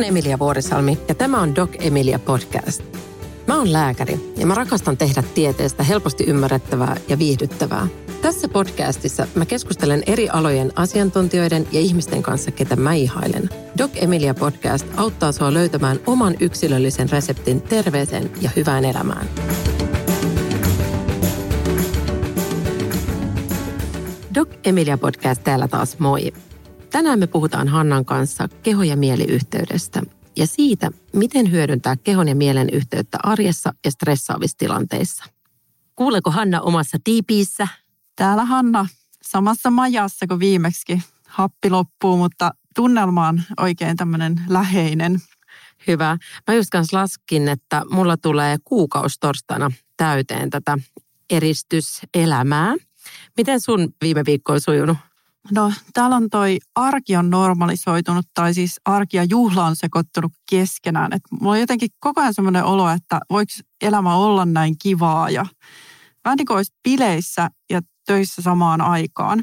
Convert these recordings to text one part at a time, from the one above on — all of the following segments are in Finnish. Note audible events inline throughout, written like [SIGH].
oon Emilia Vuorisalmi ja tämä on Doc Emilia Podcast. Mä oon lääkäri ja mä rakastan tehdä tieteestä helposti ymmärrettävää ja viihdyttävää. Tässä podcastissa mä keskustelen eri alojen asiantuntijoiden ja ihmisten kanssa, ketä mä ihailen. Doc Emilia Podcast auttaa sua löytämään oman yksilöllisen reseptin terveeseen ja hyvään elämään. Doc Emilia Podcast täällä taas moi. Tänään me puhutaan Hannan kanssa keho- ja mieliyhteydestä ja siitä, miten hyödyntää kehon ja mielen yhteyttä arjessa ja stressaavissa tilanteissa. Kuuleeko Hanna omassa tiipiissä? Täällä Hanna samassa majassa kuin viimeksi. Happi loppuu, mutta tunnelma on oikein tämmöinen läheinen. Hyvä. Mä just kanssa laskin, että mulla tulee kuukausi torstaina täyteen tätä eristyselämää. Miten sun viime viikko on sujunut? No, täällä on toi arki on normalisoitunut, tai siis arki ja juhla on sekoittunut keskenään. Et mulla on jotenkin koko ajan semmoinen olo, että voiko elämä olla näin kivaa ja vähän niin kuin olisi bileissä ja töissä samaan aikaan.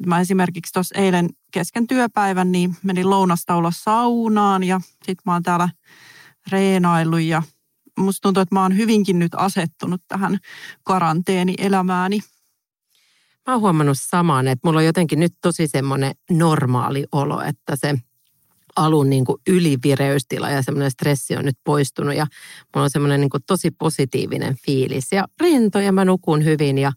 Et mä esimerkiksi tuossa eilen kesken työpäivän niin menin lounastaulla saunaan ja sit mä oon täällä reenaillut ja musta tuntuu, että mä oon hyvinkin nyt asettunut tähän karanteenielämääni. Mä oon huomannut samaan, että mulla on jotenkin nyt tosi semmoinen normaali olo, että se alun niin kuin ylivireystila ja semmoinen stressi on nyt poistunut ja mulla on semmoinen niin kuin tosi positiivinen fiilis ja rento ja mä nukun hyvin ja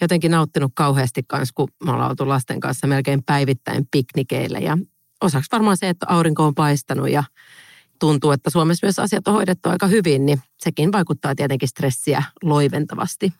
jotenkin nauttinut kauheasti kanssa, kun me ollaan oltu lasten kanssa melkein päivittäin piknikeillä ja osaksi varmaan se, että aurinko on paistanut ja tuntuu, että Suomessa myös asiat on hoidettu aika hyvin, niin sekin vaikuttaa tietenkin stressiä loiventavasti.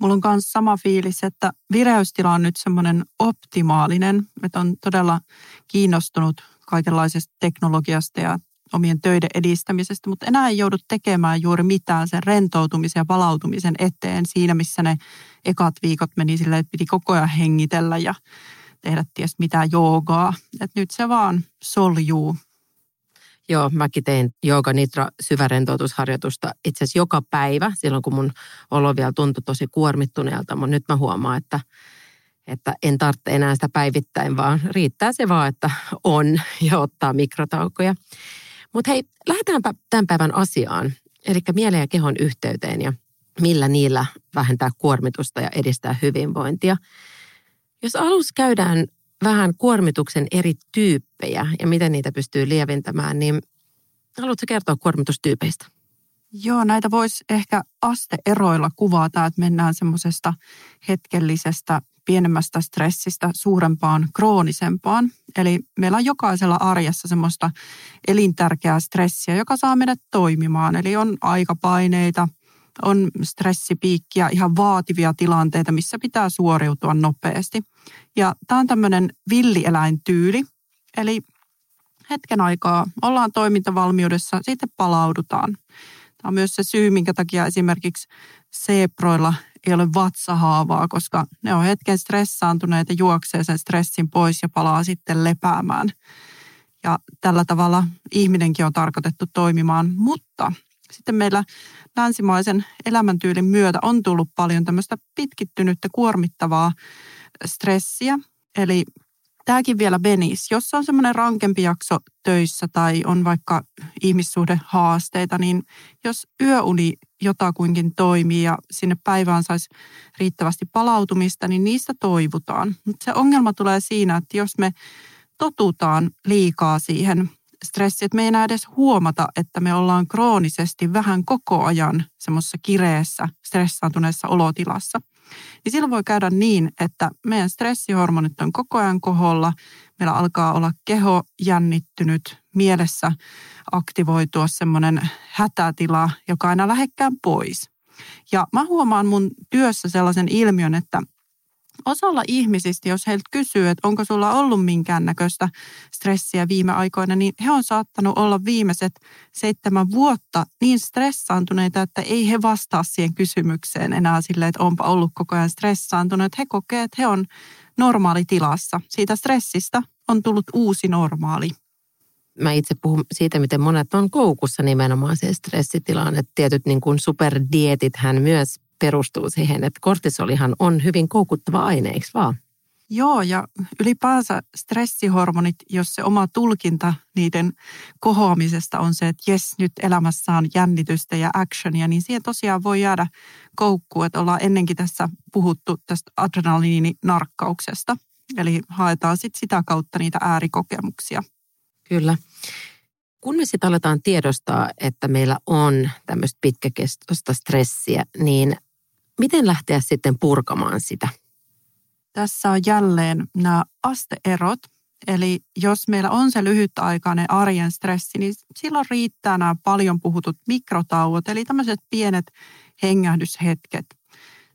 Mulla on myös sama fiilis, että vireystila on nyt semmoinen optimaalinen, että on todella kiinnostunut kaikenlaisesta teknologiasta ja omien töiden edistämisestä, mutta enää ei joudu tekemään juuri mitään sen rentoutumisen ja palautumisen eteen siinä, missä ne ekat viikot meni silleen, että piti koko ajan hengitellä ja tehdä ties mitä joogaa. Et nyt se vaan soljuu Joo, mäkin tein Jooga Nitra syvärentoutusharjoitusta itse asiassa joka päivä, silloin kun mun olo vielä tuntui tosi kuormittuneelta, mutta nyt mä huomaan, että, että en tarvitse enää sitä päivittäin, vaan riittää se vaan, että on ja ottaa mikrotaukoja. Mutta hei, lähdetäänpä tämän päivän asiaan, eli mielen ja kehon yhteyteen ja millä niillä vähentää kuormitusta ja edistää hyvinvointia. Jos alussa käydään vähän kuormituksen eri tyyppejä ja miten niitä pystyy lieventämään, niin haluatko kertoa kuormitustyypeistä? Joo, näitä voisi ehkä asteeroilla kuvata, että mennään semmoisesta hetkellisestä pienemmästä stressistä suurempaan kroonisempaan. Eli meillä on jokaisella arjessa semmoista elintärkeää stressiä, joka saa meidät toimimaan. Eli on aikapaineita, on stressipiikkiä, ihan vaativia tilanteita, missä pitää suoriutua nopeasti. Ja tämä on tämmöinen villieläintyyli, eli hetken aikaa ollaan toimintavalmiudessa, sitten palaudutaan. Tämä on myös se syy, minkä takia esimerkiksi seproilla ei ole vatsahaavaa, koska ne on hetken stressaantuneita, juoksee sen stressin pois ja palaa sitten lepäämään. Ja tällä tavalla ihminenkin on tarkoitettu toimimaan, mutta sitten meillä länsimaisen elämäntyylin myötä on tullut paljon tämmöistä pitkittynyttä kuormittavaa stressiä. Eli tämäkin vielä venis. Jos on semmoinen rankempi jakso töissä tai on vaikka ihmissuhdehaasteita, niin jos yöuni jotakuinkin toimii ja sinne päivään saisi riittävästi palautumista, niin niistä toivutaan. Mutta se ongelma tulee siinä, että jos me totutaan liikaa siihen stressi, että me ei enää edes huomata, että me ollaan kroonisesti vähän koko ajan semmoisessa kireessä, stressaantuneessa olotilassa. Niin silloin voi käydä niin, että meidän stressihormonit on koko ajan koholla, meillä alkaa olla keho jännittynyt, mielessä aktivoitua semmoinen hätätila, joka aina lähekkään pois. Ja mä huomaan mun työssä sellaisen ilmiön, että osalla ihmisistä, jos heiltä kysyy, että onko sulla ollut minkäännäköistä stressiä viime aikoina, niin he on saattanut olla viimeiset seitsemän vuotta niin stressaantuneita, että ei he vastaa siihen kysymykseen enää silleen, että onpa ollut koko ajan stressaantuneet. He kokee, että he on normaalitilassa. Siitä stressistä on tullut uusi normaali mä itse puhun siitä, miten monet on koukussa nimenomaan se stressitilaan, että tietyt niin kuin superdietit hän myös perustuu siihen, että kortisolihan on hyvin koukuttava aine, eikö vaan? Joo, ja ylipäänsä stressihormonit, jos se oma tulkinta niiden kohoamisesta on se, että jes, nyt elämässä on jännitystä ja actionia, niin siihen tosiaan voi jäädä koukku, että ollaan ennenkin tässä puhuttu tästä adrenaliininarkkauksesta. Eli haetaan sit sitä kautta niitä äärikokemuksia. Kyllä. Kun me sitten aletaan tiedostaa, että meillä on tämmöistä pitkäkestoista stressiä, niin miten lähteä sitten purkamaan sitä? Tässä on jälleen nämä asteerot. Eli jos meillä on se lyhytaikainen arjen stressi, niin silloin riittää nämä paljon puhutut mikrotauot, eli tämmöiset pienet hengähdyshetket.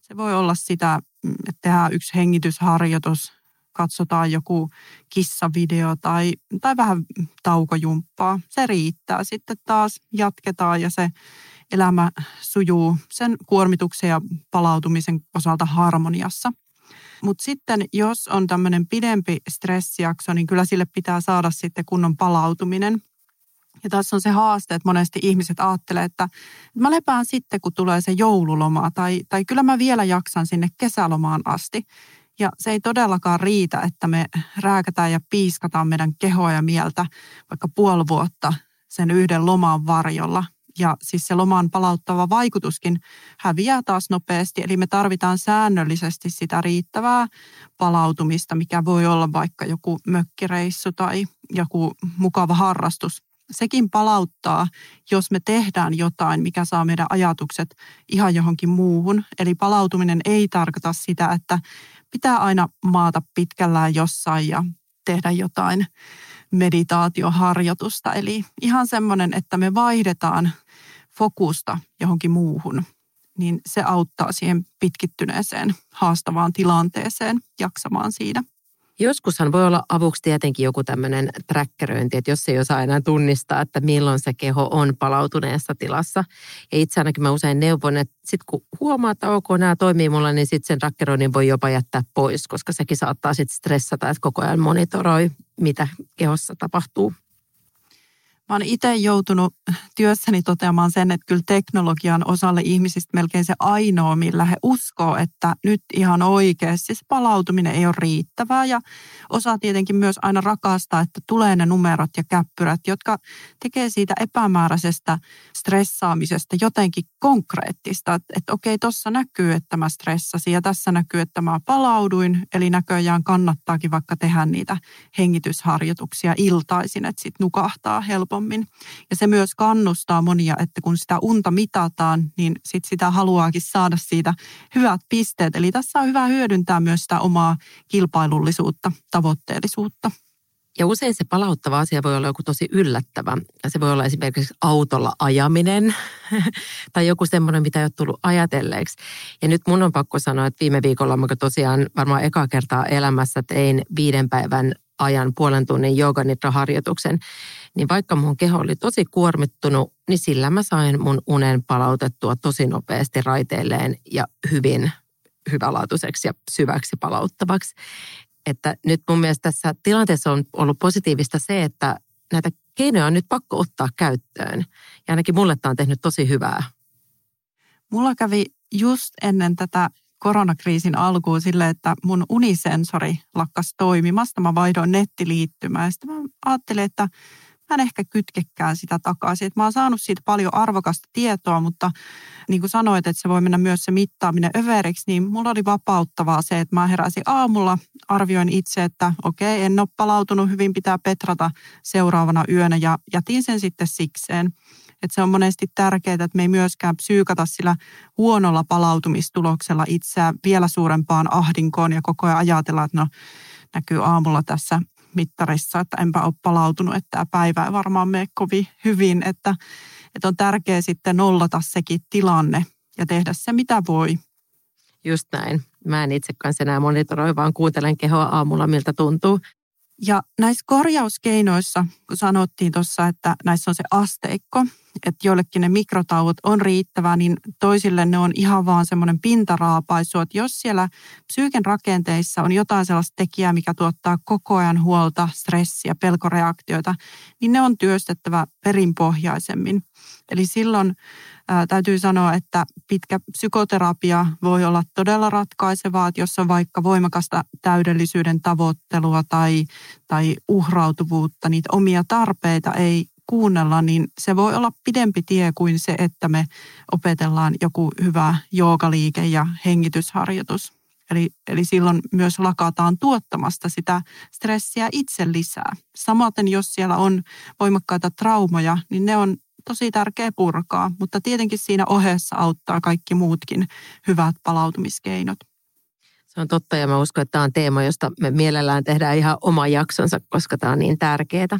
Se voi olla sitä, että tehdään yksi hengitysharjoitus, katsotaan joku kissavideo tai, tai vähän taukojumppaa. Se riittää. Sitten taas jatketaan ja se elämä sujuu sen kuormituksen ja palautumisen osalta harmoniassa. Mutta sitten jos on tämmöinen pidempi stressijakso, niin kyllä sille pitää saada sitten kunnon palautuminen. Ja tässä on se haaste, että monesti ihmiset ajattelee, että mä lepään sitten, kun tulee se joululoma, tai, tai kyllä mä vielä jaksan sinne kesälomaan asti. Ja se ei todellakaan riitä, että me rääkätään ja piiskataan meidän kehoa ja mieltä vaikka puoli vuotta sen yhden loman varjolla. Ja siis se loman palauttava vaikutuskin häviää taas nopeasti. Eli me tarvitaan säännöllisesti sitä riittävää palautumista, mikä voi olla vaikka joku mökkireissu tai joku mukava harrastus. Sekin palauttaa, jos me tehdään jotain, mikä saa meidän ajatukset ihan johonkin muuhun. Eli palautuminen ei tarkoita sitä, että pitää aina maata pitkällään jossain ja tehdä jotain meditaatioharjoitusta. Eli ihan semmoinen, että me vaihdetaan fokusta johonkin muuhun, niin se auttaa siihen pitkittyneeseen haastavaan tilanteeseen jaksamaan siinä. Joskushan voi olla avuksi tietenkin joku tämmöinen trackeröinti, että jos ei osaa enää tunnistaa, että milloin se keho on palautuneessa tilassa. Ja itse ainakin mä usein neuvon, että sitten kun huomaa, että ok, nämä toimii mulla, niin sitten sen trackeroinnin voi jopa jättää pois, koska sekin saattaa sitten stressata, että koko ajan monitoroi, mitä kehossa tapahtuu. Mä oon itse joutunut työssäni toteamaan sen, että kyllä teknologian osalle ihmisistä melkein se ainoa, millä he uskoo, että nyt ihan oikeasti se palautuminen ei ole riittävää. Ja osa tietenkin myös aina rakastaa, että tulee ne numerot ja käppyrät, jotka tekee siitä epämääräisestä stressaamisesta jotenkin konkreettista. Että, että okei, tuossa näkyy, että mä stressasin ja tässä näkyy, että mä palauduin. Eli näköjään kannattaakin vaikka tehdä niitä hengitysharjoituksia iltaisin, että sitten nukahtaa helpommin helpommin. Ja se myös kannustaa monia, että kun sitä unta mitataan, niin sit sitä haluaakin saada siitä hyvät pisteet. Eli tässä on hyvä hyödyntää myös sitä omaa kilpailullisuutta, tavoitteellisuutta. Ja usein se palauttava asia voi olla joku tosi yllättävä. Ja se voi olla esimerkiksi autolla ajaminen [LAUGHS] tai joku semmoinen, mitä ei ole tullut ajatelleeksi. Ja nyt mun on pakko sanoa, että viime viikolla mä tosiaan varmaan eka kertaa elämässä tein viiden päivän ajan puolen tunnin jooganitra-harjoituksen, niin vaikka mun keho oli tosi kuormittunut, niin sillä mä sain mun unen palautettua tosi nopeasti raiteilleen ja hyvin hyvälaatuiseksi ja syväksi palauttavaksi. Että nyt mun mielestä tässä tilanteessa on ollut positiivista se, että näitä keinoja on nyt pakko ottaa käyttöön. Ja ainakin mulle tämä on tehnyt tosi hyvää. Mulla kävi just ennen tätä koronakriisin alkuun sille, että mun unisensori lakkas toimimasta. Mä vaihdoin nettiliittymää ja sitten mä ajattelin, että mä en ehkä kytkekään sitä takaisin. Että mä oon saanut siitä paljon arvokasta tietoa, mutta niin kuin sanoit, että se voi mennä myös se mittaaminen överiksi, niin mulla oli vapauttavaa se, että mä heräsin aamulla, arvioin itse, että okei, en ole palautunut hyvin, pitää petrata seuraavana yönä ja jätin sen sitten sikseen. Että se on monesti tärkeää, että me ei myöskään psyykata sillä huonolla palautumistuloksella itseään vielä suurempaan ahdinkoon ja koko ajan ajatella, että no näkyy aamulla tässä mittarissa, että enpä ole palautunut, että tämä päivä ei varmaan mene kovin hyvin, että, että on tärkeää sitten nollata sekin tilanne ja tehdä se mitä voi. Just näin. Mä en itse kanssa enää monitoroi, vaan kuuntelen kehoa aamulla, miltä tuntuu. Ja näissä korjauskeinoissa, kun sanottiin tuossa, että näissä on se asteikko, että joillekin ne mikrotauot on riittävää, niin toisille ne on ihan vaan semmoinen pintaraapaisu, että jos siellä psyyken rakenteissa on jotain sellaista tekijää, mikä tuottaa koko ajan huolta, stressiä, pelkoreaktioita, niin ne on työstettävä perinpohjaisemmin. Eli silloin ää, täytyy sanoa, että pitkä psykoterapia voi olla todella ratkaisevaa, että jos on vaikka voimakasta täydellisyyden tavoittelua tai, tai uhrautuvuutta, niitä omia tarpeita ei kuunnella, niin se voi olla pidempi tie kuin se, että me opetellaan joku hyvä joogaliike ja hengitysharjoitus. Eli, eli silloin myös lakataan tuottamasta sitä stressiä itse lisää. Samaten jos siellä on voimakkaita traumoja, niin ne on tosi tärkeä purkaa, mutta tietenkin siinä ohessa auttaa kaikki muutkin hyvät palautumiskeinot. Se on totta ja mä uskon, että tämä on teema, josta me mielellään tehdään ihan oma jaksonsa, koska tämä on niin tärkeää.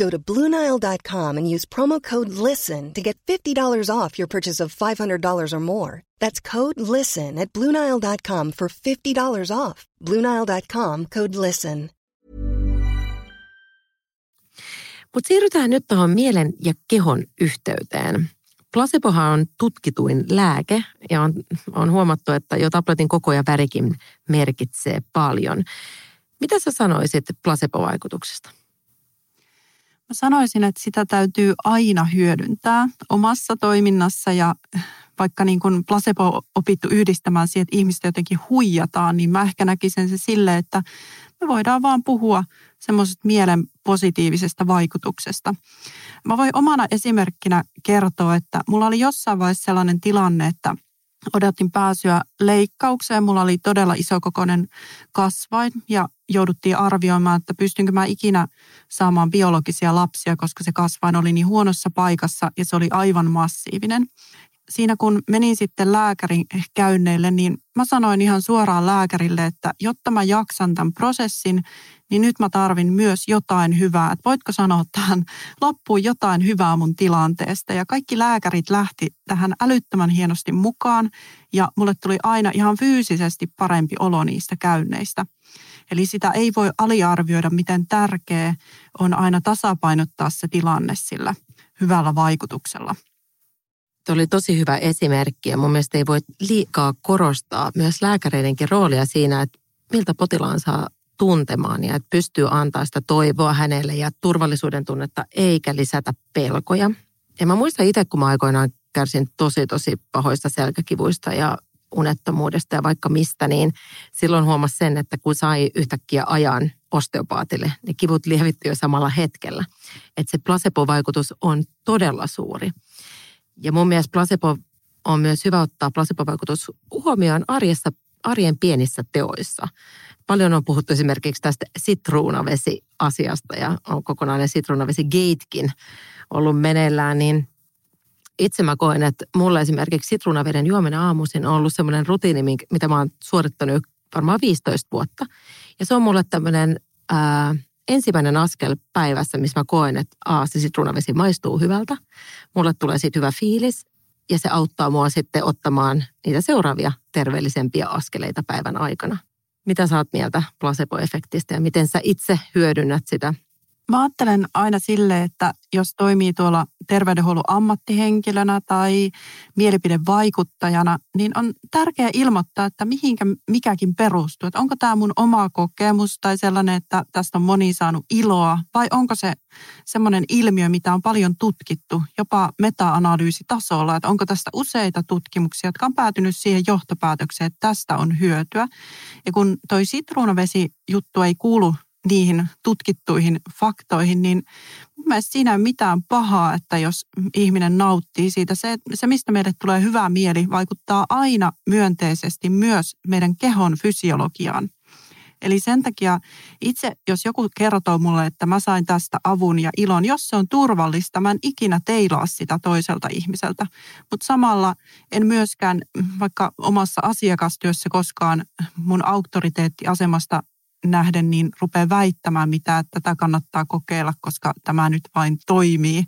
Go to BlueNile.com and use promo code LISTEN to get $50 off your purchase of $500 or more. That's code LISTEN at BlueNile.com for $50 off. BlueNile.com code LISTEN. Mutta siirrytään nyt tuohon mielen ja kehon yhteyteen. Placebohan on tutkituin lääke ja on, on huomattu, että jo tabletin koko ja värikin merkitsee paljon. Mitä sä sanoisit placebo-vaikutuksesta? Mä sanoisin, että sitä täytyy aina hyödyntää omassa toiminnassa ja vaikka niin kuin placebo opittu yhdistämään siihen, että ihmistä jotenkin huijataan, niin mä ehkä näkisin se sille, että me voidaan vaan puhua semmoisesta mielen positiivisesta vaikutuksesta. Mä voin omana esimerkkinä kertoa, että mulla oli jossain vaiheessa sellainen tilanne, että odotin pääsyä leikkaukseen. Mulla oli todella isokokoinen kasvain ja jouduttiin arvioimaan, että pystynkö mä ikinä saamaan biologisia lapsia, koska se kasvain oli niin huonossa paikassa ja se oli aivan massiivinen siinä kun menin sitten lääkärin käynneille, niin mä sanoin ihan suoraan lääkärille, että jotta mä jaksan tämän prosessin, niin nyt mä tarvin myös jotain hyvää. Että voitko sanoa tähän loppuun jotain hyvää mun tilanteesta? Ja kaikki lääkärit lähti tähän älyttömän hienosti mukaan ja mulle tuli aina ihan fyysisesti parempi olo niistä käynneistä. Eli sitä ei voi aliarvioida, miten tärkeä on aina tasapainottaa se tilanne sillä hyvällä vaikutuksella. Tuo oli tosi hyvä esimerkki ja mun mielestä ei voi liikaa korostaa myös lääkäreidenkin roolia siinä, että miltä potilaan saa tuntemaan ja että pystyy antaa sitä toivoa hänelle ja turvallisuuden tunnetta eikä lisätä pelkoja. Ja mä muistan itse, kun mä aikoinaan kärsin tosi tosi pahoista selkäkivuista ja unettomuudesta ja vaikka mistä, niin silloin huomasi sen, että kun sai yhtäkkiä ajan osteopaatille, niin kivut lievitty jo samalla hetkellä. Että se placebo-vaikutus on todella suuri. Ja mun mielestä placebo on myös hyvä ottaa placebo-vaikutus huomioon arjessa, arjen pienissä teoissa. Paljon on puhuttu esimerkiksi tästä sitruunavesi-asiasta ja on kokonainen sitruunavesi gatekin ollut meneillään, niin itse mä koen, että mulle esimerkiksi sitruunaveden juominen aamuisin on ollut semmoinen rutiini, mitä mä oon suorittanut varmaan 15 vuotta. Ja se on mulle tämmöinen ensimmäinen askel päivässä, missä mä koen, että aa, se sitruunavesi maistuu hyvältä. Mulle tulee siitä hyvä fiilis ja se auttaa mua sitten ottamaan niitä seuraavia terveellisempiä askeleita päivän aikana. Mitä oot mieltä placebo-efektistä ja miten sä itse hyödynnät sitä Mä ajattelen aina sille, että jos toimii tuolla terveydenhuollon ammattihenkilönä tai mielipidevaikuttajana, niin on tärkeää ilmoittaa, että mihinkä mikäkin perustuu. Että onko tämä mun oma kokemus tai sellainen, että tästä on moni saanut iloa, vai onko se semmoinen ilmiö, mitä on paljon tutkittu, jopa meta-analyysitasolla, että onko tästä useita tutkimuksia, jotka on päätynyt siihen johtopäätökseen, että tästä on hyötyä. Ja kun toi sitruunavesi juttu ei kuulu niihin tutkittuihin faktoihin, niin mun mielestä siinä ei ole mitään pahaa, että jos ihminen nauttii siitä. Se, se, mistä meille tulee hyvä mieli, vaikuttaa aina myönteisesti myös meidän kehon fysiologiaan. Eli sen takia itse, jos joku kertoo mulle, että mä sain tästä avun ja ilon, jos se on turvallista, mä en ikinä teilaa sitä toiselta ihmiseltä. Mutta samalla en myöskään vaikka omassa asiakastyössä koskaan mun auktoriteettiasemasta nähden niin rupeaa väittämään mitä, että tätä kannattaa kokeilla, koska tämä nyt vain toimii.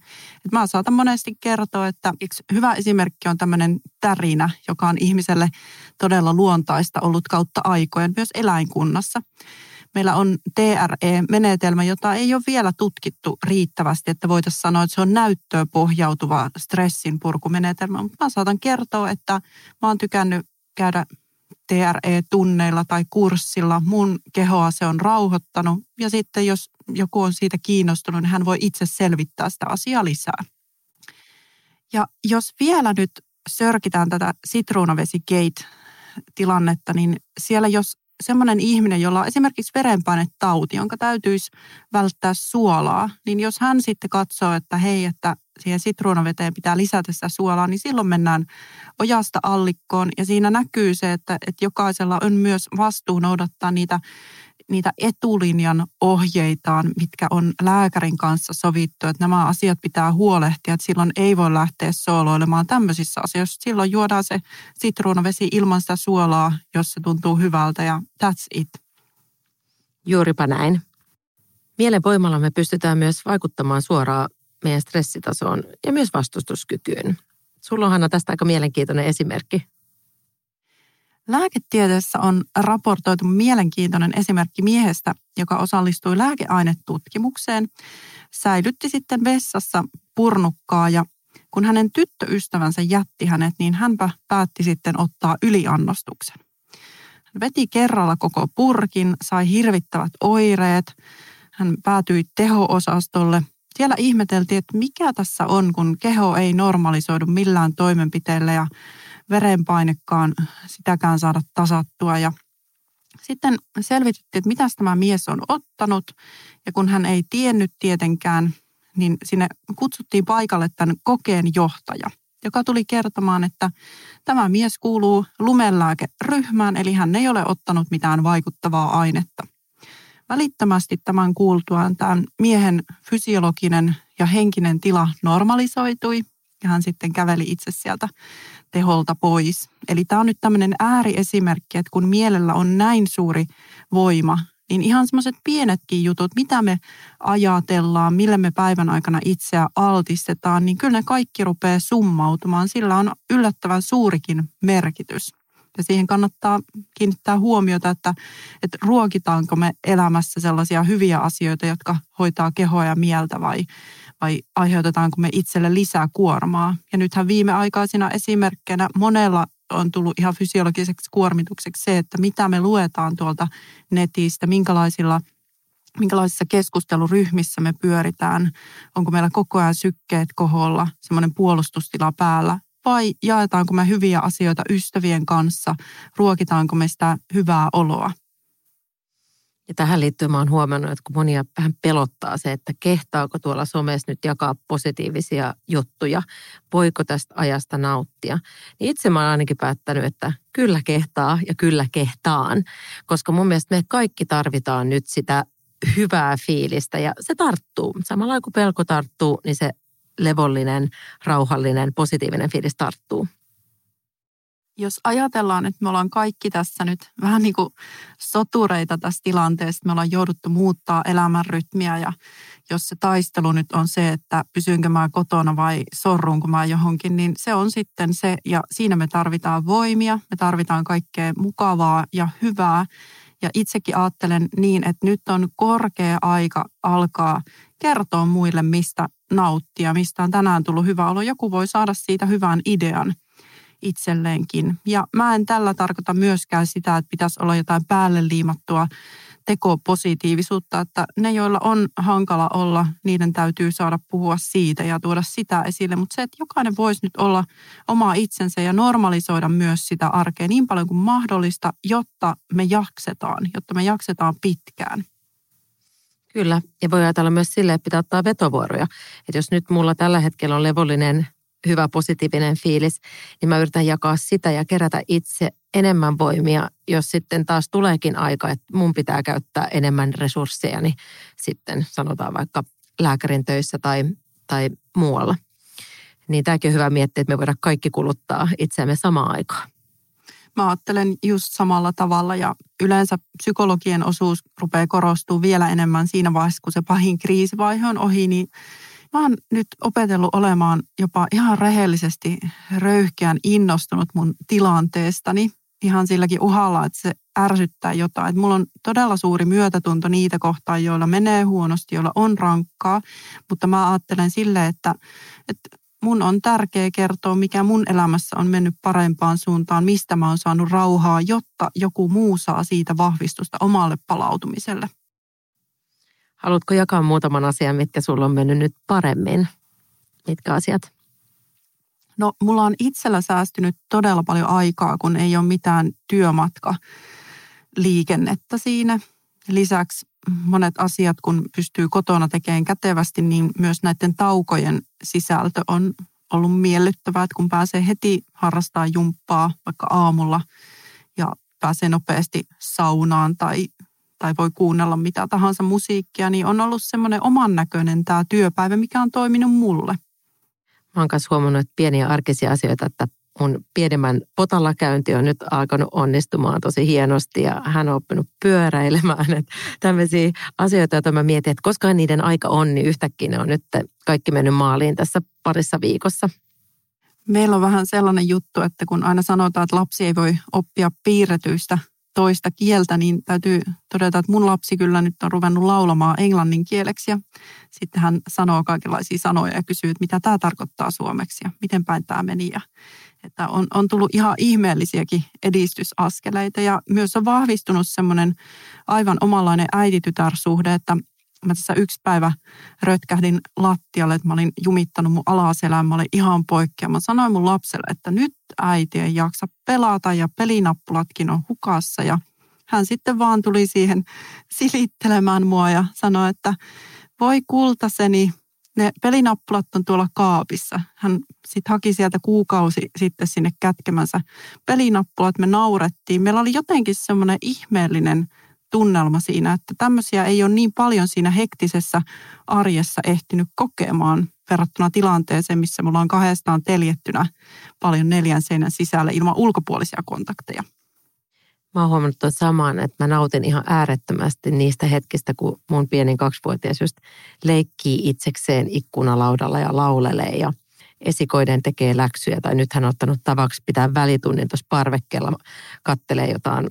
Et mä saatan monesti kertoa, että yksi hyvä esimerkki on tämmöinen tärinä, joka on ihmiselle todella luontaista ollut kautta aikojen myös eläinkunnassa. Meillä on TRE-menetelmä, jota ei ole vielä tutkittu riittävästi, että voitaisiin sanoa, että se on näyttöön pohjautuva stressin purkumenetelmä. Mutta mä saatan kertoa, että mä oon tykännyt käydä TRE-tunneilla tai kurssilla. Mun kehoa se on rauhoittanut ja sitten jos joku on siitä kiinnostunut, niin hän voi itse selvittää sitä asiaa lisää. Ja jos vielä nyt sörkitään tätä sitruunavesigate-tilannetta, niin siellä jos semmoinen ihminen, jolla on esimerkiksi verenpainetauti, jonka täytyisi välttää suolaa, niin jos hän sitten katsoo, että hei, että siihen sitruunaveteen pitää lisätä sitä suolaa, niin silloin mennään ojasta allikkoon. Ja siinä näkyy se, että, että jokaisella on myös vastuu noudattaa niitä, niitä etulinjan ohjeitaan, mitkä on lääkärin kanssa sovittu, että nämä asiat pitää huolehtia, että silloin ei voi lähteä sooloilemaan tämmöisissä asioissa. Silloin juodaan se sitruunavesi ilman sitä suolaa, jos se tuntuu hyvältä ja that's it. Juuripa näin. Mielen voimalla me pystytään myös vaikuttamaan suoraan meidän stressitasoon ja myös vastustuskykyyn. Sulla on Hanna tästä aika mielenkiintoinen esimerkki. Lääketieteessä on raportoitu mielenkiintoinen esimerkki miehestä, joka osallistui lääkeainetutkimukseen, säilytti sitten vessassa purnukkaa ja kun hänen tyttöystävänsä jätti hänet, niin hänpä päätti sitten ottaa yliannostuksen. Hän veti kerralla koko purkin, sai hirvittävät oireet, hän päätyi teho-osastolle siellä ihmeteltiin, että mikä tässä on, kun keho ei normalisoidu millään toimenpiteellä ja verenpainekaan sitäkään saada tasattua. Ja sitten selvitettiin, että mitä tämä mies on ottanut ja kun hän ei tiennyt tietenkään, niin sinne kutsuttiin paikalle tämän kokeen johtaja, joka tuli kertomaan, että tämä mies kuuluu lumelääkeryhmään, eli hän ei ole ottanut mitään vaikuttavaa ainetta. Välittömästi tämän kuultuaan tämän miehen fysiologinen ja henkinen tila normalisoitui ja hän sitten käveli itse sieltä teholta pois. Eli tämä on nyt tämmöinen ääriesimerkki, että kun mielellä on näin suuri voima, niin ihan semmoiset pienetkin jutut, mitä me ajatellaan, millä me päivän aikana itseä altistetaan, niin kyllä ne kaikki rupeaa summautumaan. Sillä on yllättävän suurikin merkitys. Ja siihen kannattaa kiinnittää huomiota, että, että ruokitaanko me elämässä sellaisia hyviä asioita, jotka hoitaa kehoa ja mieltä vai, vai aiheutetaanko me itselle lisää kuormaa. Ja nythän viimeaikaisina esimerkkeinä monella on tullut ihan fysiologiseksi kuormitukseksi se, että mitä me luetaan tuolta netistä, minkälaisilla minkälaisissa keskusteluryhmissä me pyöritään, onko meillä koko ajan sykkeet koholla, semmoinen puolustustila päällä, vai jaetaanko me hyviä asioita ystävien kanssa, ruokitaanko me sitä hyvää oloa. Ja tähän liittyen mä oon huomannut, että kun monia vähän pelottaa se, että kehtaako tuolla somessa nyt jakaa positiivisia juttuja, voiko tästä ajasta nauttia, niin itse mä oon ainakin päättänyt, että kyllä kehtaa ja kyllä kehtaan, koska mun mielestä me kaikki tarvitaan nyt sitä hyvää fiilistä ja se tarttuu. Samalla kun pelko tarttuu, niin se levollinen, rauhallinen, positiivinen fiilis tarttuu. Jos ajatellaan, että me ollaan kaikki tässä nyt vähän niin kuin sotureita tässä tilanteessa, me ollaan jouduttu muuttaa elämän rytmiä ja jos se taistelu nyt on se, että pysynkö mä kotona vai sorruunko mä johonkin, niin se on sitten se ja siinä me tarvitaan voimia, me tarvitaan kaikkea mukavaa ja hyvää Ja itsekin ajattelen niin, että nyt on korkea aika alkaa kertoa muille, mistä nauttia, mistä on tänään tullut hyvä olo. Joku voi saada siitä hyvän idean itselleenkin. Ja mä en tällä tarkoita myöskään sitä, että pitäisi olla jotain päälle liimattua tekopositiivisuutta, että ne, joilla on hankala olla, niiden täytyy saada puhua siitä ja tuoda sitä esille. Mutta se, että jokainen voisi nyt olla oma itsensä ja normalisoida myös sitä arkea niin paljon kuin mahdollista, jotta me jaksetaan, jotta me jaksetaan pitkään. Kyllä, ja voi ajatella myös silleen, että pitää ottaa vetovuoroja. Että jos nyt mulla tällä hetkellä on levollinen hyvä positiivinen fiilis, niin mä yritän jakaa sitä ja kerätä itse enemmän voimia, jos sitten taas tuleekin aika, että mun pitää käyttää enemmän resursseja, niin sitten sanotaan vaikka lääkärin töissä tai, tai muualla. Niin tämäkin on hyvä miettiä, että me voidaan kaikki kuluttaa itseämme samaan aikaan. Mä ajattelen just samalla tavalla ja yleensä psykologien osuus rupeaa korostuu vielä enemmän siinä vaiheessa, kun se pahin kriisivaihe on ohi, niin Mä oon nyt opetellut olemaan jopa ihan rehellisesti röyhkeän innostunut mun tilanteestani ihan silläkin uhalla, että se ärsyttää jotain. Että mulla on todella suuri myötätunto niitä kohtaan, joilla menee huonosti, joilla on rankkaa, mutta mä ajattelen sille, että, että mun on tärkeää kertoa, mikä mun elämässä on mennyt parempaan suuntaan, mistä mä oon saanut rauhaa, jotta joku muu saa siitä vahvistusta omalle palautumiselle. Haluatko jakaa muutaman asian, mitkä sulla on mennyt nyt paremmin? Mitkä asiat? No, mulla on itsellä säästynyt todella paljon aikaa, kun ei ole mitään työmatka liikennettä siinä. Lisäksi monet asiat, kun pystyy kotona tekemään kätevästi, niin myös näiden taukojen sisältö on ollut miellyttävää, että kun pääsee heti harrastaa jumppaa vaikka aamulla ja pääsee nopeasti saunaan tai tai voi kuunnella mitä tahansa musiikkia, niin on ollut semmoinen oman näköinen tämä työpäivä, mikä on toiminut mulle. Mä oon myös huomannut, että pieniä arkisia asioita, että mun pienemmän potalla käynti on nyt alkanut onnistumaan tosi hienosti ja hän on oppinut pyöräilemään. [LAUGHS] Että tämmöisiä asioita, joita mä mietin, että koska niiden aika on, niin yhtäkkiä ne on nyt kaikki mennyt maaliin tässä parissa viikossa. Meillä on vähän sellainen juttu, että kun aina sanotaan, että lapsi ei voi oppia piirretyistä toista kieltä, niin täytyy todeta, että mun lapsi kyllä nyt on ruvennut laulamaan englannin kieleksi. Ja sitten hän sanoo kaikenlaisia sanoja ja kysyy, että mitä tämä tarkoittaa suomeksi ja miten päin tämä meni. Ja, että on, on tullut ihan ihmeellisiäkin edistysaskeleita ja myös on vahvistunut semmoinen aivan omanlainen äititytärsuhde, että mä tässä yksi päivä rötkähdin lattialle, että mä olin jumittanut mun alaselän, mä olin ihan poikkea. Mä sanoin mun lapselle, että nyt äiti ei jaksa pelata ja pelinappulatkin on hukassa ja hän sitten vaan tuli siihen silittelemään mua ja sanoi, että voi kultaseni, ne pelinappulat on tuolla kaapissa. Hän sitten haki sieltä kuukausi sitten sinne kätkemänsä pelinappulat, me naurettiin. Meillä oli jotenkin semmoinen ihmeellinen tunnelma siinä, että tämmöisiä ei ole niin paljon siinä hektisessä arjessa ehtinyt kokemaan verrattuna tilanteeseen, missä me ollaan kahdestaan teljettynä paljon neljän seinän sisällä ilman ulkopuolisia kontakteja. Mä oon huomannut tuon saman, että mä nautin ihan äärettömästi niistä hetkistä, kun mun pienin kaksivuotias just leikkii itsekseen ikkunalaudalla ja laulelee ja esikoiden tekee läksyjä. Tai nyt hän on ottanut tavaksi pitää välitunnin tuossa parvekkeella, kattelee jotain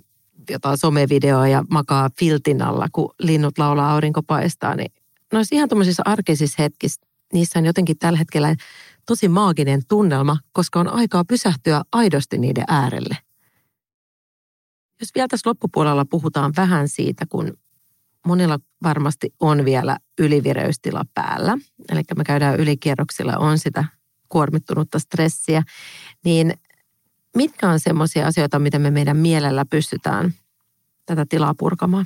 jotain somevideoa ja makaa filtin alla, kun linnut laulaa aurinko paistaa, niin noissa ihan tuommoisissa arkisissa hetkissä, niissä on jotenkin tällä hetkellä tosi maaginen tunnelma, koska on aikaa pysähtyä aidosti niiden äärelle. Jos vielä tässä loppupuolella puhutaan vähän siitä, kun monilla varmasti on vielä ylivireystila päällä, eli me käydään ylikierroksilla, on sitä kuormittunutta stressiä, niin mitkä on semmoisia asioita, mitä me meidän mielellä pystytään tätä tilaa purkamaan?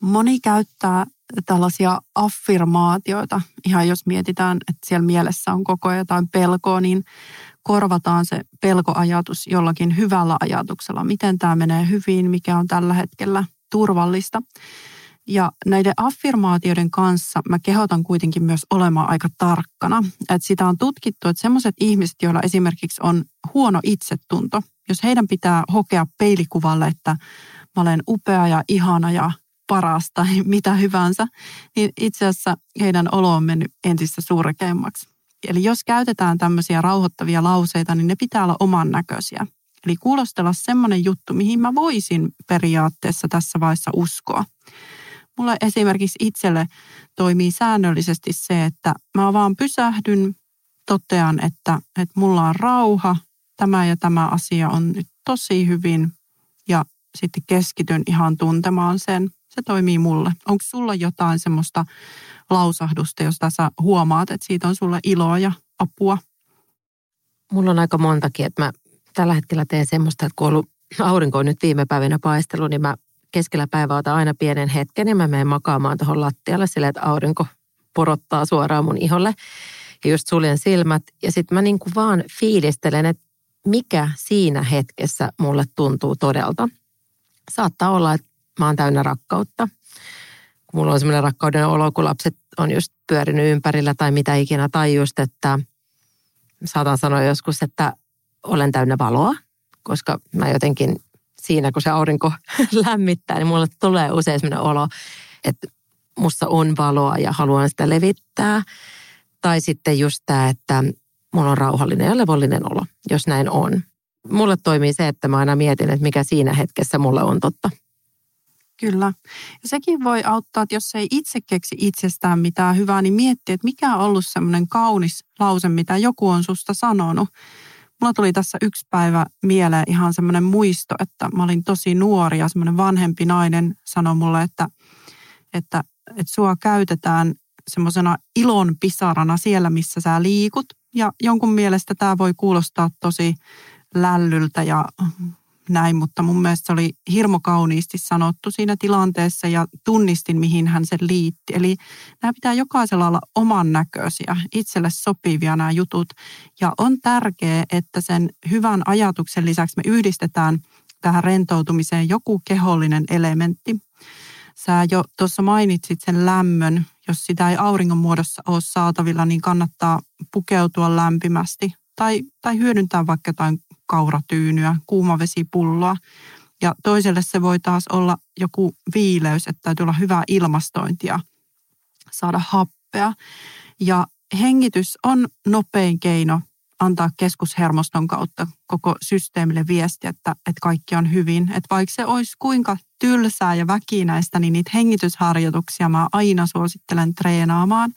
Moni käyttää tällaisia affirmaatioita. Ihan jos mietitään, että siellä mielessä on koko ajan jotain pelkoa, niin korvataan se pelkoajatus jollakin hyvällä ajatuksella. Miten tämä menee hyvin, mikä on tällä hetkellä turvallista. Ja näiden affirmaatioiden kanssa mä kehotan kuitenkin myös olemaan aika tarkkana. Että sitä on tutkittu, että sellaiset ihmiset, joilla esimerkiksi on huono itsetunto, jos heidän pitää hokea peilikuvalle, että mä olen upea ja ihana ja paras tai [LAUGHS] mitä hyvänsä, niin itse asiassa heidän olo on mennyt entistä surkeammaksi. Eli jos käytetään tämmöisiä rauhoittavia lauseita, niin ne pitää olla oman näköisiä. Eli kuulostella semmoinen juttu, mihin mä voisin periaatteessa tässä vaiheessa uskoa. Mulle esimerkiksi itselle toimii säännöllisesti se, että mä vaan pysähdyn, totean, että, että mulla on rauha, tämä ja tämä asia on nyt tosi hyvin ja sitten keskityn ihan tuntemaan sen. Se toimii mulle. Onko sulla jotain semmoista lausahdusta, josta sä huomaat, että siitä on sulle iloa ja apua? Mulla on aika montakin, että mä tällä hetkellä teen semmoista, että kun ollut aurinko on nyt viime päivinä paistelu, niin mä keskellä päivää otan aina pienen hetken ja mä menen makaamaan tuohon lattialle sille, että aurinko porottaa suoraan mun iholle. Ja just suljen silmät ja sitten mä niinku vaan fiilistelen, että mikä siinä hetkessä mulle tuntuu todelta. Saattaa olla, että mä oon täynnä rakkautta. Kun mulla on semmoinen rakkauden olo, kun lapset on just pyörinyt ympärillä tai mitä ikinä, tai just, että saatan sanoa joskus, että olen täynnä valoa, koska mä jotenkin siinä, kun se aurinko [LAUGHS] lämmittää, niin mulle tulee usein sellainen olo, että musta on valoa ja haluan sitä levittää. Tai sitten just tämä, että mulla on rauhallinen ja levollinen olo, jos näin on. Mulle toimii se, että mä aina mietin, että mikä siinä hetkessä mulle on totta. Kyllä. Ja sekin voi auttaa, että jos ei itse keksi itsestään mitään hyvää, niin miettiä, että mikä on ollut semmoinen kaunis lause, mitä joku on susta sanonut. Mulla tuli tässä yksi päivä mieleen ihan semmoinen muisto, että mä olin tosi nuori ja semmoinen vanhempi nainen sanoi mulle, että, että, että sua käytetään semmoisena ilon pisarana siellä, missä sä liikut. Ja jonkun mielestä tämä voi kuulostaa tosi lällyltä ja näin, mutta mun mielestä se oli hirmo kauniisti sanottu siinä tilanteessa ja tunnistin, mihin hän sen liitti. Eli nämä pitää jokaisella olla oman näköisiä, itselle sopivia nämä jutut. Ja on tärkeää, että sen hyvän ajatuksen lisäksi me yhdistetään tähän rentoutumiseen joku kehollinen elementti. Sä jo tuossa mainitsit sen lämmön. Jos sitä ei auringon muodossa ole saatavilla, niin kannattaa pukeutua lämpimästi tai, tai hyödyntää vaikka jotain kauratyynyä, kuumavesipulloa. Ja toiselle se voi taas olla joku viileys, että täytyy olla hyvää ilmastointia, saada happea. Ja hengitys on nopein keino antaa keskushermoston kautta koko systeemille viesti, että, että kaikki on hyvin. Että vaikka se olisi kuinka tylsää ja väkinäistä, niin niitä hengitysharjoituksia mä aina suosittelen treenaamaan.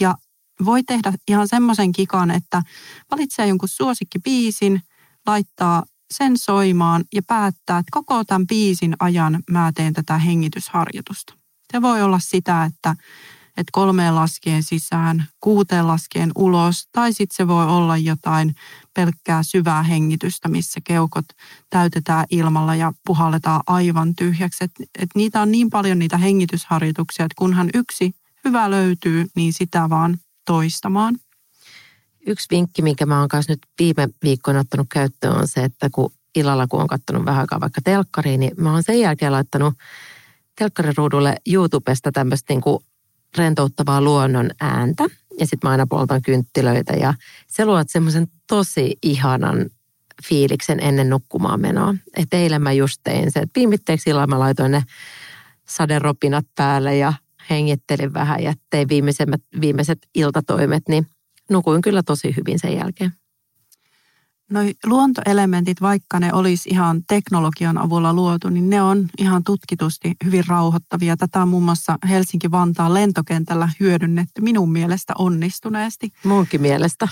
Ja voi tehdä ihan semmoisen kikan, että valitsee jonkun suosikkibiisin, laittaa sen soimaan ja päättää, että koko tämän biisin ajan mä teen tätä hengitysharjoitusta. Se voi olla sitä, että, että kolmeen laskien sisään, kuuteen laskien ulos, tai sitten se voi olla jotain pelkkää syvää hengitystä, missä keukot täytetään ilmalla ja puhalletaan aivan tyhjäksi. Et, et niitä on niin paljon niitä hengitysharjoituksia, että kunhan yksi hyvä löytyy, niin sitä vaan toistamaan. Yksi vinkki, minkä mä oon kanssa nyt viime viikkoina ottanut käyttöön on se, että kun illalla kun on katsonut vähän aikaa vaikka telkkariin, niin mä oon sen jälkeen laittanut telkkariruudulle YouTubesta tämmöistä niin kuin rentouttavaa luonnon ääntä. Ja sitten mä aina poltan kynttilöitä ja se luot semmoisen tosi ihanan fiiliksen ennen nukkumaan menoa. Että eilen mä just tein se, että viimitteeksi illalla mä laitoin ne saderopinat päälle ja hengittelin vähän ja tein viimeiset iltatoimet, niin nukuin kyllä tosi hyvin sen jälkeen. Noi luontoelementit, vaikka ne olisi ihan teknologian avulla luotu, niin ne on ihan tutkitusti hyvin rauhoittavia. Tätä on muun muassa Helsinki-Vantaan lentokentällä hyödynnetty minun mielestä onnistuneesti. Munkin mielestä.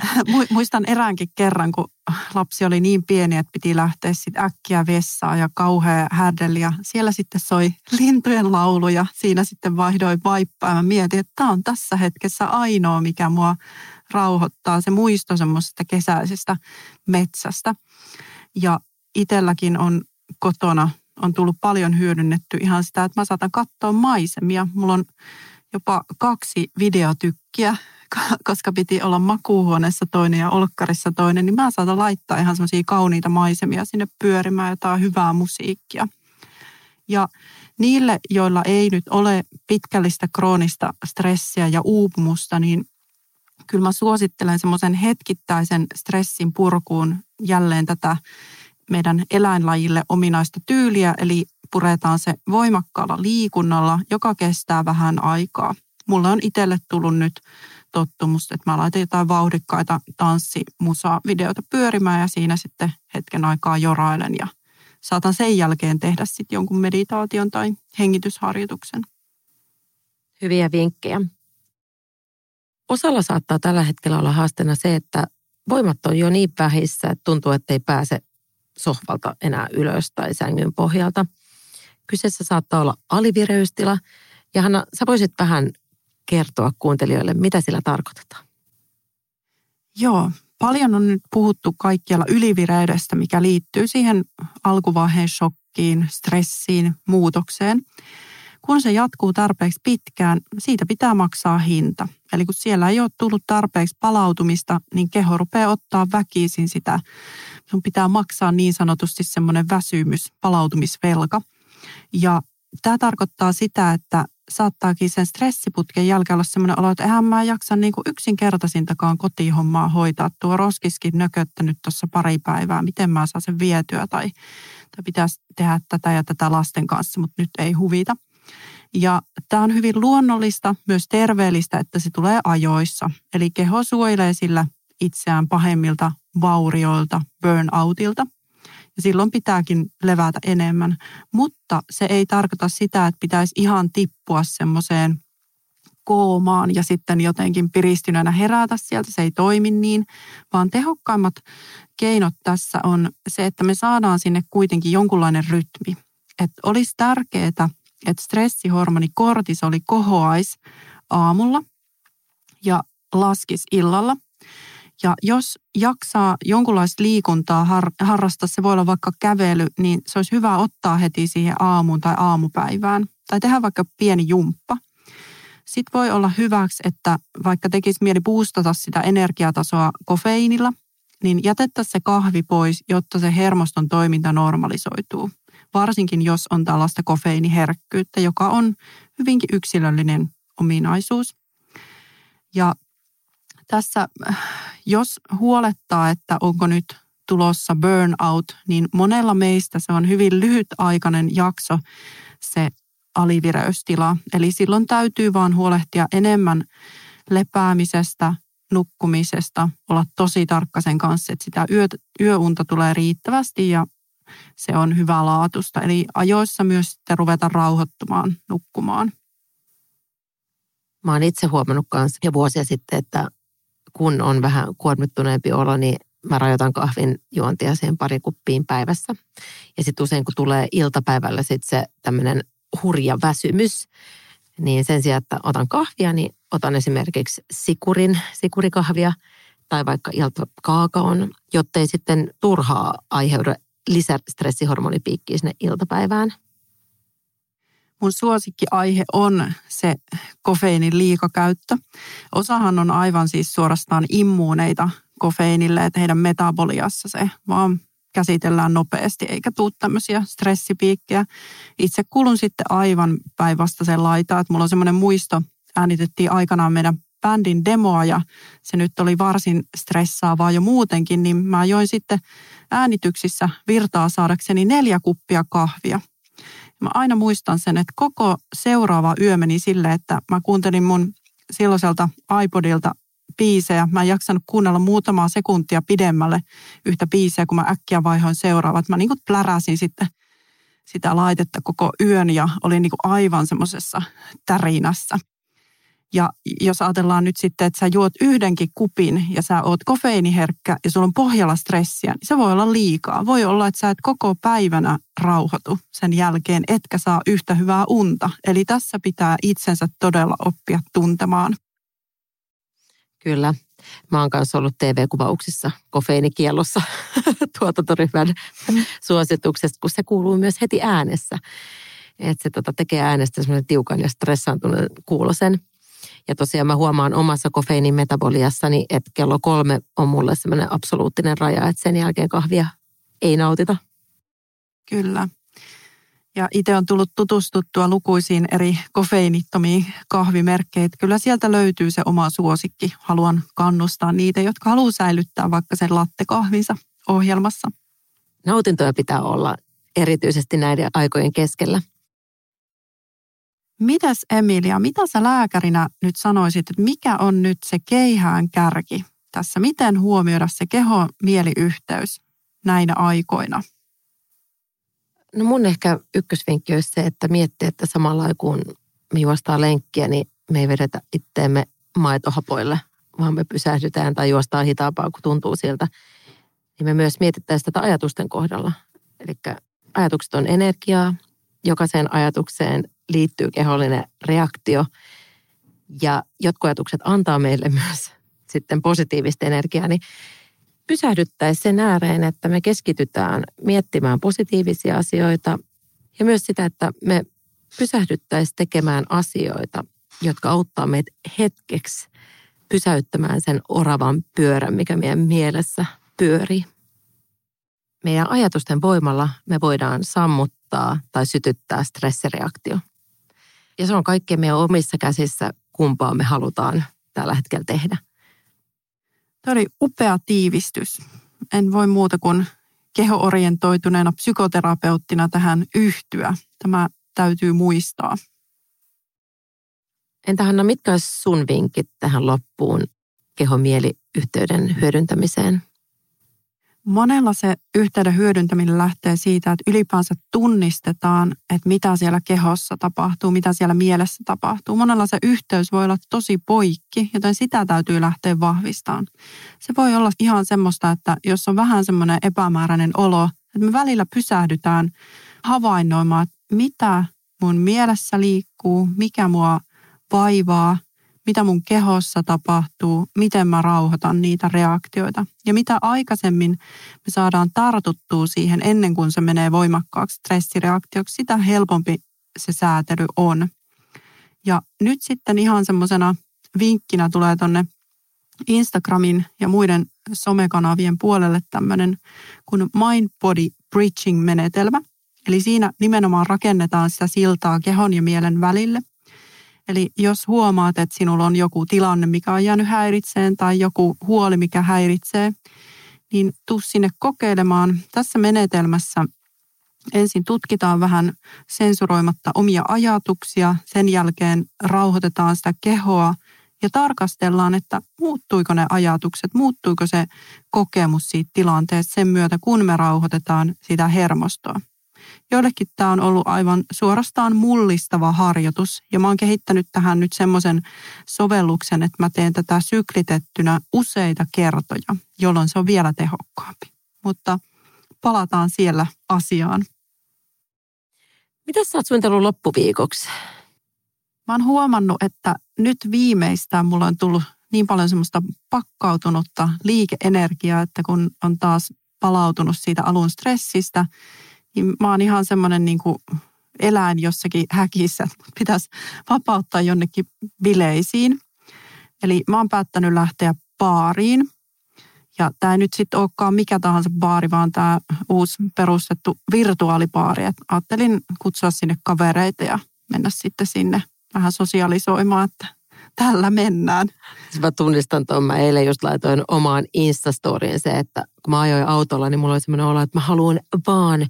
[LAUGHS] Muistan eräänkin kerran, kun lapsi oli niin pieni, että piti lähteä sitten äkkiä vessaan ja kauhea härdeli. Ja siellä sitten soi lintujen laulu ja siinä sitten vaihdoin vaippaa. Mä mietin, että tämä on tässä hetkessä ainoa, mikä mua rauhoittaa. Se muisto semmoisesta kesäisestä metsästä. Ja itselläkin on kotona on tullut paljon hyödynnetty ihan sitä, että mä saatan katsoa maisemia. Mulla on jopa kaksi videotykkiä, [LAUGHS] koska piti olla makuuhuoneessa toinen ja olkkarissa toinen, niin mä saatan laittaa ihan semmoisia kauniita maisemia sinne pyörimään, jotain hyvää musiikkia. Ja niille, joilla ei nyt ole pitkällistä kroonista stressiä ja uupumusta, niin kyllä mä suosittelen semmoisen hetkittäisen stressin purkuun jälleen tätä meidän eläinlajille ominaista tyyliä, eli puretaan se voimakkaalla liikunnalla, joka kestää vähän aikaa. Mulla on itselle tullut nyt tottumus, että mä laitan jotain vauhdikkaita tanssi, musa, videota pyörimään ja siinä sitten hetken aikaa jorailen ja saatan sen jälkeen tehdä sitten jonkun meditaation tai hengitysharjoituksen. Hyviä vinkkejä. Osalla saattaa tällä hetkellä olla haasteena se, että voimat on jo niin vähissä, että tuntuu, että ei pääse sohvalta enää ylös tai sängyn pohjalta. Kyseessä saattaa olla alivireystila. Ja Hanna, sä voisit vähän kertoa kuuntelijoille, mitä sillä tarkoitetaan? Joo, paljon on nyt puhuttu kaikkialla ylivireydestä, mikä liittyy siihen alkuvaiheen shokkiin, stressiin, muutokseen. Kun se jatkuu tarpeeksi pitkään, siitä pitää maksaa hinta. Eli kun siellä ei ole tullut tarpeeksi palautumista, niin keho rupeaa ottaa väkisin sitä. Sun pitää maksaa niin sanotusti semmoinen väsymys, palautumisvelka. Ja tämä tarkoittaa sitä, että saattaakin sen stressiputken jälkeen olla sellainen olo, että eihän mä jaksa niin kuin yksinkertaisintakaan kotihommaa hoitaa. Tuo roskiskin nököttänyt tuossa pari päivää, miten mä saan sen vietyä tai, tai pitäisi tehdä tätä ja tätä lasten kanssa, mutta nyt ei huvita. Ja tämä on hyvin luonnollista, myös terveellistä, että se tulee ajoissa. Eli keho suojelee sillä itseään pahemmilta vaurioilta, burnoutilta. Ja silloin pitääkin levätä enemmän. Mutta se ei tarkoita sitä, että pitäisi ihan tippua semmoiseen koomaan ja sitten jotenkin piristyneenä herätä sieltä. Se ei toimi niin, vaan tehokkaimmat keinot tässä on se, että me saadaan sinne kuitenkin jonkunlainen rytmi. Että olisi tärkeää, että stressihormoni kortisoli kohoaisi aamulla ja laskisi illalla. Ja jos jaksaa jonkunlaista liikuntaa har, harrastaa, se voi olla vaikka kävely, niin se olisi hyvä ottaa heti siihen aamuun tai aamupäivään. Tai tehdä vaikka pieni jumppa. Sitten voi olla hyväksi, että vaikka tekisi mieli boostata sitä energiatasoa kofeiinilla, niin jätettäisiin se kahvi pois, jotta se hermoston toiminta normalisoituu. Varsinkin jos on tällaista kofeiiniherkkyyttä, joka on hyvinkin yksilöllinen ominaisuus. Ja tässä, jos huolettaa, että onko nyt tulossa burnout, niin monella meistä se on hyvin lyhytaikainen jakso se alivireystila. Eli silloin täytyy vaan huolehtia enemmän lepäämisestä, nukkumisesta, olla tosi tarkka sen kanssa, että sitä yö, yöunta tulee riittävästi ja se on hyvää laatusta. Eli ajoissa myös sitten ruveta rauhoittumaan, nukkumaan. Mä oon itse huomannut myös jo vuosia sitten, että kun on vähän kuormittuneempi olo, niin mä rajoitan kahvin juontia siihen pari kuppiin päivässä. Ja sitten usein kun tulee iltapäivällä sitten se tämmöinen hurja väsymys, niin sen sijaan, että otan kahvia, niin otan esimerkiksi sikurin, sikurikahvia tai vaikka iltakaakaon, jottei sitten turhaa aiheudu lisästressihormonipiikkiä sinne iltapäivään. Mun suosikkiaihe on se kofeiinin liikakäyttö. Osahan on aivan siis suorastaan immuuneita kofeiinille, että heidän metaboliassa se vaan käsitellään nopeasti, eikä tule tämmöisiä stressipiikkejä. Itse kulun sitten aivan päinvastaisen laitaan, että mulla on semmoinen muisto, äänitettiin aikanaan meidän bändin demoa ja se nyt oli varsin stressaavaa jo muutenkin, niin mä join sitten äänityksissä virtaa saadakseni neljä kuppia kahvia. Mä aina muistan sen, että koko seuraava yö meni sille, että mä kuuntelin mun silloiselta iPodilta biisejä. Mä en jaksanut kuunnella muutamaa sekuntia pidemmälle yhtä biisiä, kun mä äkkiä vaihoin seuraavat. Mä niin kuin pläräsin sitten sitä laitetta koko yön ja olin niin kuin aivan semmoisessa tärinässä. Ja jos ajatellaan nyt sitten, että sä juot yhdenkin kupin ja sä oot kofeiiniherkkä ja sulla on pohjalla stressiä, niin se voi olla liikaa. Voi olla, että sä et koko päivänä rauhoitu sen jälkeen, etkä saa yhtä hyvää unta. Eli tässä pitää itsensä todella oppia tuntemaan. Kyllä. Mä oon kanssa ollut TV-kuvauksissa kofeiinikiellossa [LAUGHS] tuotantoryhmän suosituksesta, kun se kuuluu myös heti äänessä. Että se tota, tekee äänestä semmoinen tiukan ja stressaantuneen kuulosen. Ja tosiaan mä huomaan omassa kofeiinin metaboliassani, että kello kolme on mulle semmoinen absoluuttinen raja, että sen jälkeen kahvia ei nautita. Kyllä. Ja itse on tullut tutustuttua lukuisiin eri kofeinittomiin kahvimerkkeihin. Kyllä sieltä löytyy se oma suosikki. Haluan kannustaa niitä, jotka haluaa säilyttää vaikka sen lattekahvinsa ohjelmassa. Nautintoja pitää olla erityisesti näiden aikojen keskellä. Mitäs Emilia, mitä sä lääkärinä nyt sanoisit, että mikä on nyt se keihään kärki tässä? Miten huomioida se keho-mieliyhteys näinä aikoina? No mun ehkä ykkösvinkki olisi se, että miettii, että samalla kun me juostaan lenkkiä, niin me ei vedetä itteemme maitohapoille, vaan me pysähdytään tai juostaan hitaampaa, kun tuntuu siltä. Niin me myös mietittäisiin tätä ajatusten kohdalla. Eli ajatukset on energiaa, jokaiseen ajatukseen liittyy kehollinen reaktio ja jotkut ajatukset antaa meille myös sitten positiivista energiaa, niin pysähdyttäisiin sen ääreen, että me keskitytään miettimään positiivisia asioita ja myös sitä, että me pysähdyttäisiin tekemään asioita, jotka auttaa meitä hetkeksi pysäyttämään sen oravan pyörän, mikä meidän mielessä pyörii. Meidän ajatusten voimalla me voidaan sammuttaa tai sytyttää stressireaktio. Ja se on kaikkien meidän omissa käsissä, kumpaa me halutaan tällä hetkellä tehdä. Tämä oli upea tiivistys. En voi muuta kuin kehoorientoituneena psykoterapeuttina tähän yhtyä. Tämä täytyy muistaa. Entä Hanna, mitkä olisi sun vinkit tähän loppuun kehomieliyhteyden hyödyntämiseen? Monella se yhteyden hyödyntäminen lähtee siitä, että ylipäänsä tunnistetaan, että mitä siellä kehossa tapahtuu, mitä siellä mielessä tapahtuu. Monella se yhteys voi olla tosi poikki, joten sitä täytyy lähteä vahvistamaan. Se voi olla ihan semmoista, että jos on vähän semmoinen epämääräinen olo, että me välillä pysähdytään havainnoimaan, että mitä mun mielessä liikkuu, mikä mua vaivaa, mitä mun kehossa tapahtuu, miten mä rauhoitan niitä reaktioita. Ja mitä aikaisemmin me saadaan tartuttua siihen ennen kuin se menee voimakkaaksi stressireaktioksi, sitä helpompi se säätely on. Ja nyt sitten ihan semmoisena vinkkinä tulee tonne Instagramin ja muiden somekanavien puolelle tämmöinen kuin Mind Body Bridging menetelmä. Eli siinä nimenomaan rakennetaan sitä siltaa kehon ja mielen välille – Eli jos huomaat, että sinulla on joku tilanne, mikä on jäänyt häiritseen tai joku huoli, mikä häiritsee, niin tuu sinne kokeilemaan. Tässä menetelmässä ensin tutkitaan vähän sensuroimatta omia ajatuksia, sen jälkeen rauhoitetaan sitä kehoa ja tarkastellaan, että muuttuiko ne ajatukset, muuttuiko se kokemus siitä tilanteesta sen myötä, kun me rauhoitetaan sitä hermostoa. Joillekin tämä on ollut aivan suorastaan mullistava harjoitus ja mä oon kehittänyt tähän nyt semmoisen sovelluksen, että mä teen tätä syklitettynä useita kertoja, jolloin se on vielä tehokkaampi. Mutta palataan siellä asiaan. Mitä sä oot suunnitellut loppuviikoksi? Mä oon huomannut, että nyt viimeistään mulla on tullut niin paljon semmoista pakkautunutta liikeenergiaa, että kun on taas palautunut siitä alun stressistä, niin mä oon ihan semmoinen niin eläin jossakin häkissä, että pitäisi vapauttaa jonnekin bileisiin. Eli mä oon päättänyt lähteä baariin. Ja tämä ei nyt sitten olekaan mikä tahansa baari, vaan tämä uusi perustettu virtuaalibaari. Et ajattelin kutsua sinne kavereita ja mennä sitten sinne vähän sosialisoimaan, että tällä mennään. Siis mä tunnistan tuon, mä eilen just laitoin omaan Instastoriin se, että kun mä ajoin autolla, niin mulla oli semmoinen olo, että mä haluan vaan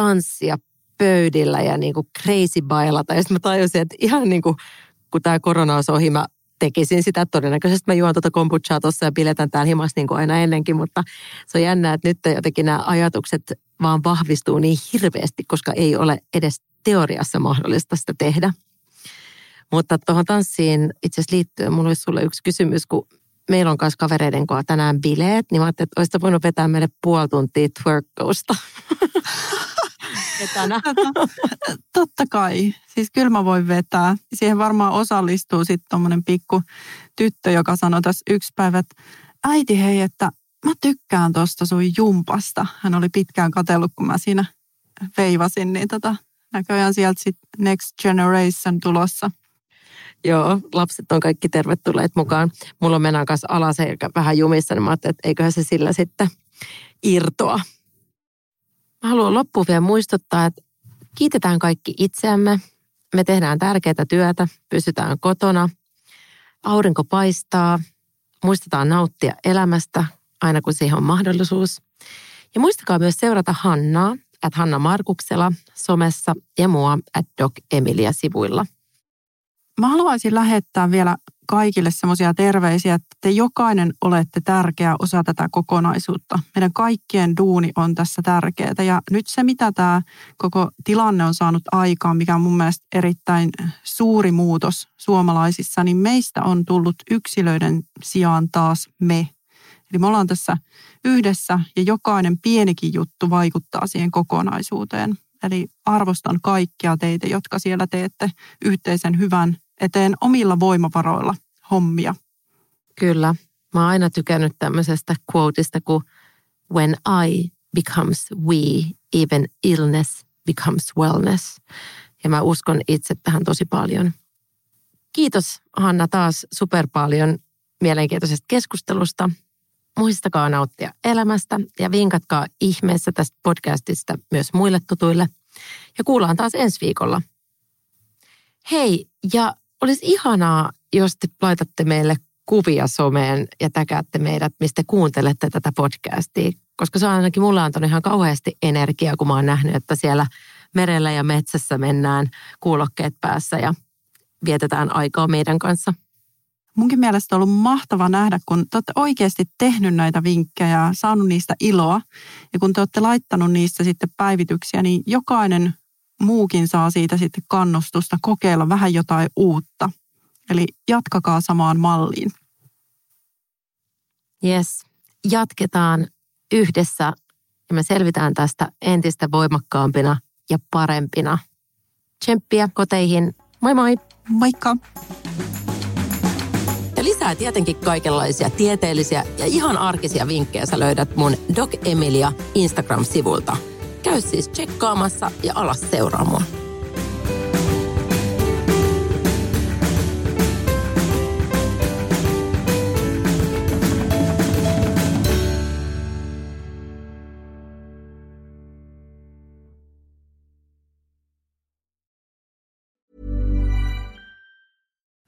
tanssia pöydillä ja niin kuin crazy bailata. Ja sitten mä tajusin, että ihan niin kuin, kun tämä korona olisi ohi, mä tekisin sitä. Todennäköisesti mä juon tuota kombuchaa tuossa ja piletän täällä himassa niin kuin aina ennenkin, mutta se on jännä, että nyt jotenkin nämä ajatukset vaan vahvistuu niin hirveästi, koska ei ole edes teoriassa mahdollista sitä tehdä. Mutta tuohon tanssiin itse asiassa liittyen, mulla olisi sulle yksi kysymys, kun meillä on kanssa kavereiden kanssa tänään bileet, niin mä ajattelin, että olisit voinut vetää meille puoli tuntia twerkkousta. [LAUGHS] etänä. Totta kai. Siis kyllä mä voin vetää. Siihen varmaan osallistuu sitten tuommoinen pikku tyttö, joka sanoi tässä yksi päivä, että äiti hei, että mä tykkään tuosta sun jumpasta. Hän oli pitkään katsellut, kun mä siinä veivasin, niin tota, näköjään sieltä sitten Next Generation tulossa. Joo, lapset on kaikki tervetulleet mukaan. Mulla on mennään kanssa alaselkä vähän jumissa, niin mä ajattelin, että eiköhän se sillä sitten irtoa. Mä haluan loppuun vielä muistuttaa, että kiitetään kaikki itseämme. Me tehdään tärkeää työtä, pysytään kotona. Aurinko paistaa. Muistetaan nauttia elämästä aina kun siihen on mahdollisuus. Ja muistakaa myös seurata Hannaa, että Hanna Markuksela somessa ja mua at Doc Emilia sivuilla. mä haluaisin lähettää vielä kaikille semmoisia terveisiä, että te jokainen olette tärkeä osa tätä kokonaisuutta. Meidän kaikkien duuni on tässä tärkeää. Ja nyt se, mitä tämä koko tilanne on saanut aikaan, mikä on mun mielestä erittäin suuri muutos suomalaisissa, niin meistä on tullut yksilöiden sijaan taas me. Eli me ollaan tässä yhdessä ja jokainen pienikin juttu vaikuttaa siihen kokonaisuuteen. Eli arvostan kaikkia teitä, jotka siellä teette yhteisen hyvän eteen omilla voimavaroilla hommia. Kyllä. Mä oon aina tykännyt tämmöisestä quoteista kuin When I becomes we, even illness becomes wellness. Ja mä uskon itse tähän tosi paljon. Kiitos Hanna taas super paljon mielenkiintoisesta keskustelusta. Muistakaa nauttia elämästä ja vinkatkaa ihmeessä tästä podcastista myös muille tutuille. Ja kuullaan taas ensi viikolla. Hei, ja olisi ihanaa, jos te laitatte meille kuvia someen ja täkäätte meidät, mistä kuuntelette tätä podcastia. Koska se on ainakin mulle antanut ihan kauheasti energiaa, kun mä oon nähnyt, että siellä merellä ja metsässä mennään kuulokkeet päässä ja vietetään aikaa meidän kanssa. Munkin mielestä on ollut mahtava nähdä, kun te olette oikeasti tehnyt näitä vinkkejä ja saanut niistä iloa. Ja kun te olette laittanut niistä sitten päivityksiä, niin jokainen muukin saa siitä sitten kannustusta kokeilla vähän jotain uutta. Eli jatkakaa samaan malliin. Yes, jatketaan yhdessä ja me selvitään tästä entistä voimakkaampina ja parempina. Tsemppiä koteihin. Moi moi! Moikka! Ja lisää tietenkin kaikenlaisia tieteellisiä ja ihan arkisia vinkkejä sä löydät mun Doc Emilia Instagram-sivulta – Käy siis tsekkaamassa ja alas seuraamaan.